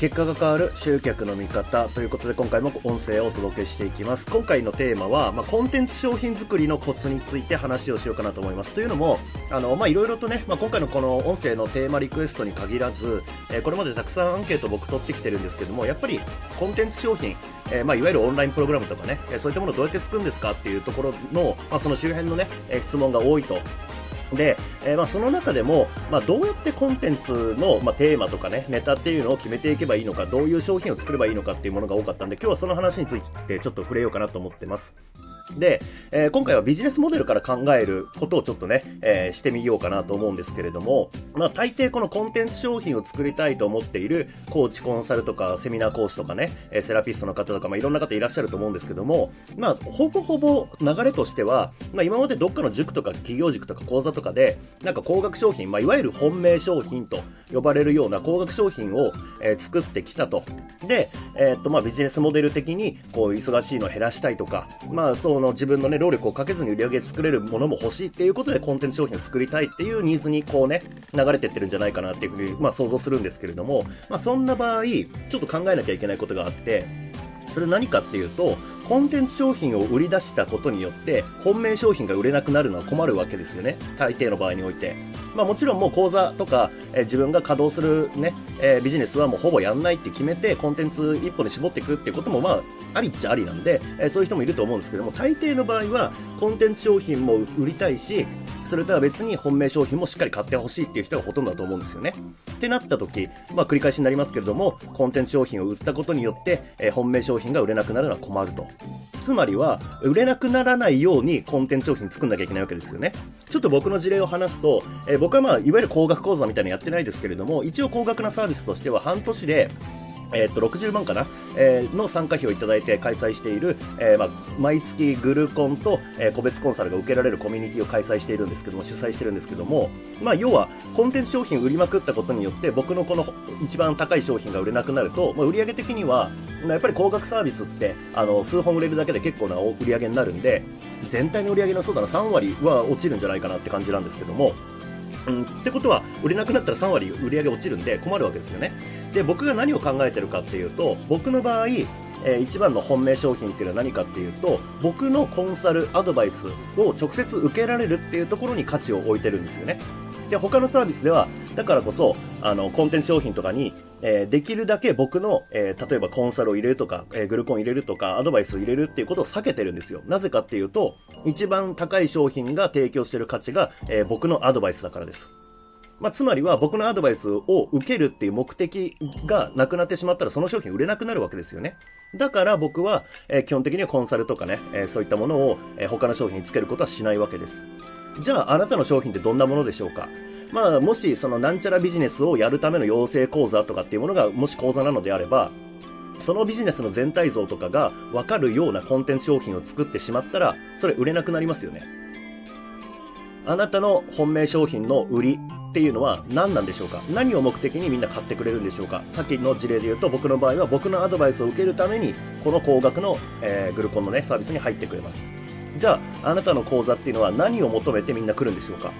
結果が変わる集客の見方ということで今回も音声をお届けしていきます。今回のテーマは、まあ、コンテンツ商品作りのコツについて話をしようかなと思います。というのもあの、まあ、いろいろとね、まあ、今回のこの音声のテーマリクエストに限らず、えー、これまでたくさんアンケート僕取ってきてるんですけどもやっぱりコンテンツ商品えー、まあ、いわゆるオンラインプログラムとかね、えそういったものをどうやって作るんですかっていうところの、まあ、その周辺のね、え質問が多いと。で、えー、まあその中でも、まあ、どうやってコンテンツの、まあ、テーマとかね、ネタっていうのを決めていけばいいのか、どういう商品を作ればいいのかっていうものが多かったんで、今日はその話についてちょっと触れようかなと思ってます。で、えー、今回はビジネスモデルから考えることをちょっとね、えー、してみようかなと思うんですけれども、まあ大抵このコンテンツ商品を作りたいと思っているコーチコンサルとかセミナー講師とかね、えー、セラピストの方とか、まあいろんな方いらっしゃると思うんですけども、まあほぼほぼ流れとしては、まあ今までどっかの塾とか企業塾とか講座とかで、なんか高額商品、まあいわゆる本命商品と呼ばれるような高額商品を、えー、作ってきたと。で、えー、っとまあビジネスモデル的にこう忙しいのを減らしたいとか、まあそうその自分のね、労力をかけずに売り上げ作れるものも欲しいっていうことでコンテンツ商品を作りたいっていうニーズにこうね、流れてってるんじゃないかなっていうふうに、まあ想像するんですけれども、まあそんな場合、ちょっと考えなきゃいけないことがあって、それ何かっていうと、コンテンツ商品を売り出したことによって、本命商品が売れなくなるのは困るわけですよね。大抵の場合において。まあもちろんもう講座とか、え、自分が稼働するね、え、ビジネスはもうほぼやんないって決めて、コンテンツ一本で絞っていくっていうこともまあ、ありっちゃありなんで、え、そういう人もいると思うんですけども、大抵の場合は、コンテンツ商品も売りたいし、それとは別に本命商品もしっかり買ってほしいっていう人がほとんどだと思うんですよね。ってなった時、まあ繰り返しになりますけれども、コンテンツ商品を売ったことによって、え、本命商品が売れなくなるのは困ると。つまりは、売れなくならないようにコンテンツ商品作んなきゃいけないわけですよね。ちょっと僕の事例を話すと、え、僕はまあ、いわゆる高額講座みたいなのやってないですけれども、一応高額なサービスとしては半年で、え、っと、60万かな、えー、の参加費をいただいて開催している、えー、まあ、毎月グルコンと、えー、個別コンサルが受けられるコミュニティを開催しているんですけども、主催してるんですけども、まあ、要は、コンテンツ商品売りまくったことによって、僕のこの一番高い商品が売れなくなると、まあ、売上的には、やっぱり高額サービスって、あの、数本売れるだけで結構な売り上げになるんで、全体の売り上げのそうだな、3割は落ちるんじゃないかなって感じなんですけども、うん、ってことは、売れなくなったら3割売り上げ落ちるんで困るわけですよね。で、僕が何を考えてるかっていうと、僕の場合、えー、一番の本命商品っていうのは何かっていうと、僕のコンサル、アドバイスを直接受けられるっていうところに価値を置いてるんですよね。で、他のサービスでは、だからこそ、あの、コンテンツ商品とかに、えー、できるだけ僕の、えー、例えばコンサルを入れるとか、えー、グルコン入れるとか、アドバイスを入れるっていうことを避けてるんですよ。なぜかっていうと、一番高い商品が提供してる価値が、え僕のアドバイスだからです。まあ、つまりは僕のアドバイスを受けるっていう目的がなくなってしまったらその商品売れなくなるわけですよね。だから僕は、え、基本的にはコンサルとかね、え、そういったものを、え、他の商品につけることはしないわけです。じゃああなたの商品ってどんなものでしょうか？まあ、もしそのなんちゃらビジネスをやるための養成講座とかっていうものがもし講座なのであれば、そのビジネスの全体像とかがわかるようなコンテンツ商品を作ってしまったら、それ売れなくなりますよね。あなたの本命商品の売りっていうのは何なんでしょうか？何を目的にみんな買ってくれるんでしょうか？さっきの事例で言うと僕の場合は僕のアドバイスを受けるためにこの高額の、えー、グルコンのねサービスに入ってくれます。じゃああなたの講座っていうのは何を求めてみんな来るんでしょうか？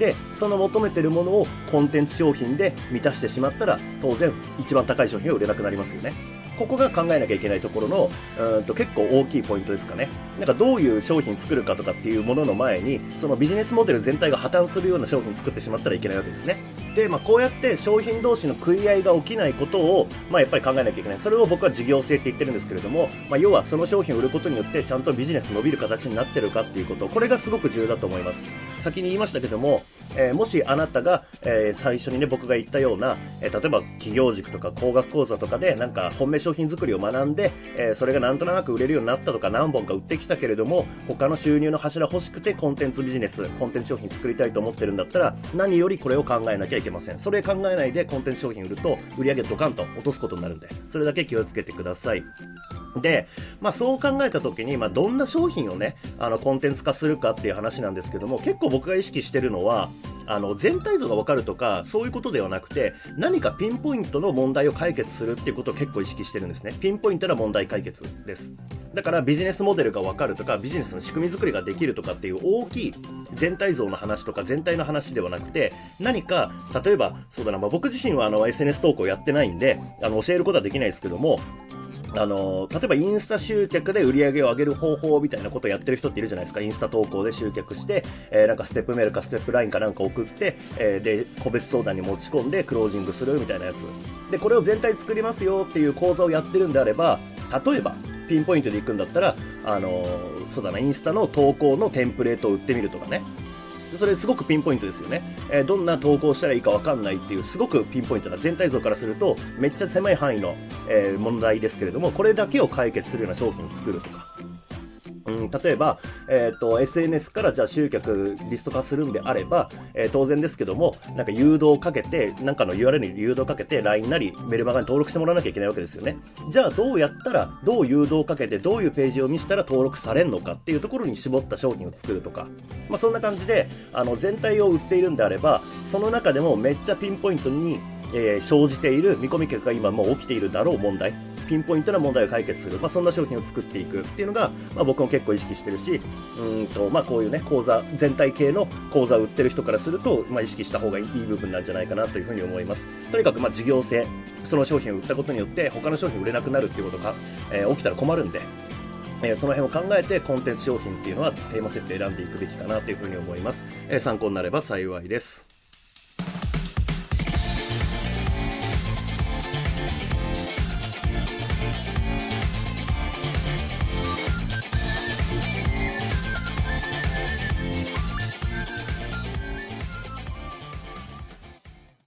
でその求めてるものをコンテンツ商品で満たしてしまったら当然一番高い商品は売れなくなりますよねここが考えなきゃいけないところの、うんと結構大きいポイントですかね。なんかどういう商品作るかとかっていうものの前に、そのビジネスモデル全体が破綻するような商品作ってしまったらいけないわけですね。で、まあこうやって商品同士の食い合いが起きないことを、まあやっぱり考えなきゃいけない。それを僕は事業性って言ってるんですけれども、まあ要はその商品を売ることによってちゃんとビジネス伸びる形になってるかっていうこと、これがすごく重要だと思います。先に言いましたけども、えー、もしあなたが、えー、最初にね、僕が言ったような、えー、例えば企業塾とか工学講座とかで、なんか本命商品作りを学んで、えそれがなんとなく売れるようになったとか何本か売ってきたけれども、他の収入の柱欲しくてコンテンツビジネス、コンテンツ商品作りたいと思ってるんだったら、何よりこれを考えなきゃいけません。それ考えないでコンテンツ商品売ると、売り上げドカンと落とすことになるんで、それだけ気をつけてください。で、まあそう考えた時に、まあどんな商品をね、あのコンテンツ化するかっていう話なんですけども、結構僕が意識してるのは、あの、全体像がわかるとか、そういうことではなくて、何かピンポイントの問題を解決するっていうことを結構意識してるんですね。ピンポイントな問題解決です。だからビジネスモデルがわかるとか、ビジネスの仕組み作りができるとかっていう大きい全体像の話とか全体の話ではなくて、何か、例えば、そうだな、まあ、僕自身はあの SNS 投稿やってないんで、あの、教えることはできないですけども、あの、例えばインスタ集客で売り上げを上げる方法みたいなことをやってる人っているじゃないですか。インスタ投稿で集客して、えー、なんかステップメールかステップラインかなんか送って、えー、で、個別相談に持ち込んでクロージングするみたいなやつ。で、これを全体作りますよっていう講座をやってるんであれば、例えば、ピンポイントで行くんだったら、あのそうだな、インスタの投稿のテンプレートを売ってみるとかね。それすごくピンポイントですよね。えー、どんな投稿したらいいかわかんないっていう、すごくピンポイントな全体像からすると、めっちゃ狭い範囲の、えー、問題ですけれども、これだけを解決するような商品を作るとか。例えば、えっ、ー、と、SNS からじゃあ集客リスト化するんであれば、えー、当然ですけども、なんか誘導をかけて、なんかの URL に誘導をかけて、LINE なりメルマガに登録してもらわなきゃいけないわけですよね。じゃあどうやったら、どう誘導をかけて、どういうページを見せたら登録されるのかっていうところに絞った商品を作るとか、まあそんな感じで、あの、全体を売っているんであれば、その中でもめっちゃピンポイントに、えー、生じている見込み客が今もう起きているだろう問題ピンポイントな問題を解決する、まあ、そんな商品を作っていくっていうのが、まあ、僕も結構意識してるし、うんと、まあ、こういうね、講座、全体系の講座を売ってる人からすると、まあ、意識した方がいい部分なんじゃないかなというふうに思います。とにかく、まあ、事業性、その商品を売ったことによって、他の商品売れなくなるっていうことが、えー、起きたら困るんで、えー、その辺を考えてコンテンツ商品っていうのはテーマ設定選んでいくべきかなというふうに思います。えー、参考になれば幸いです。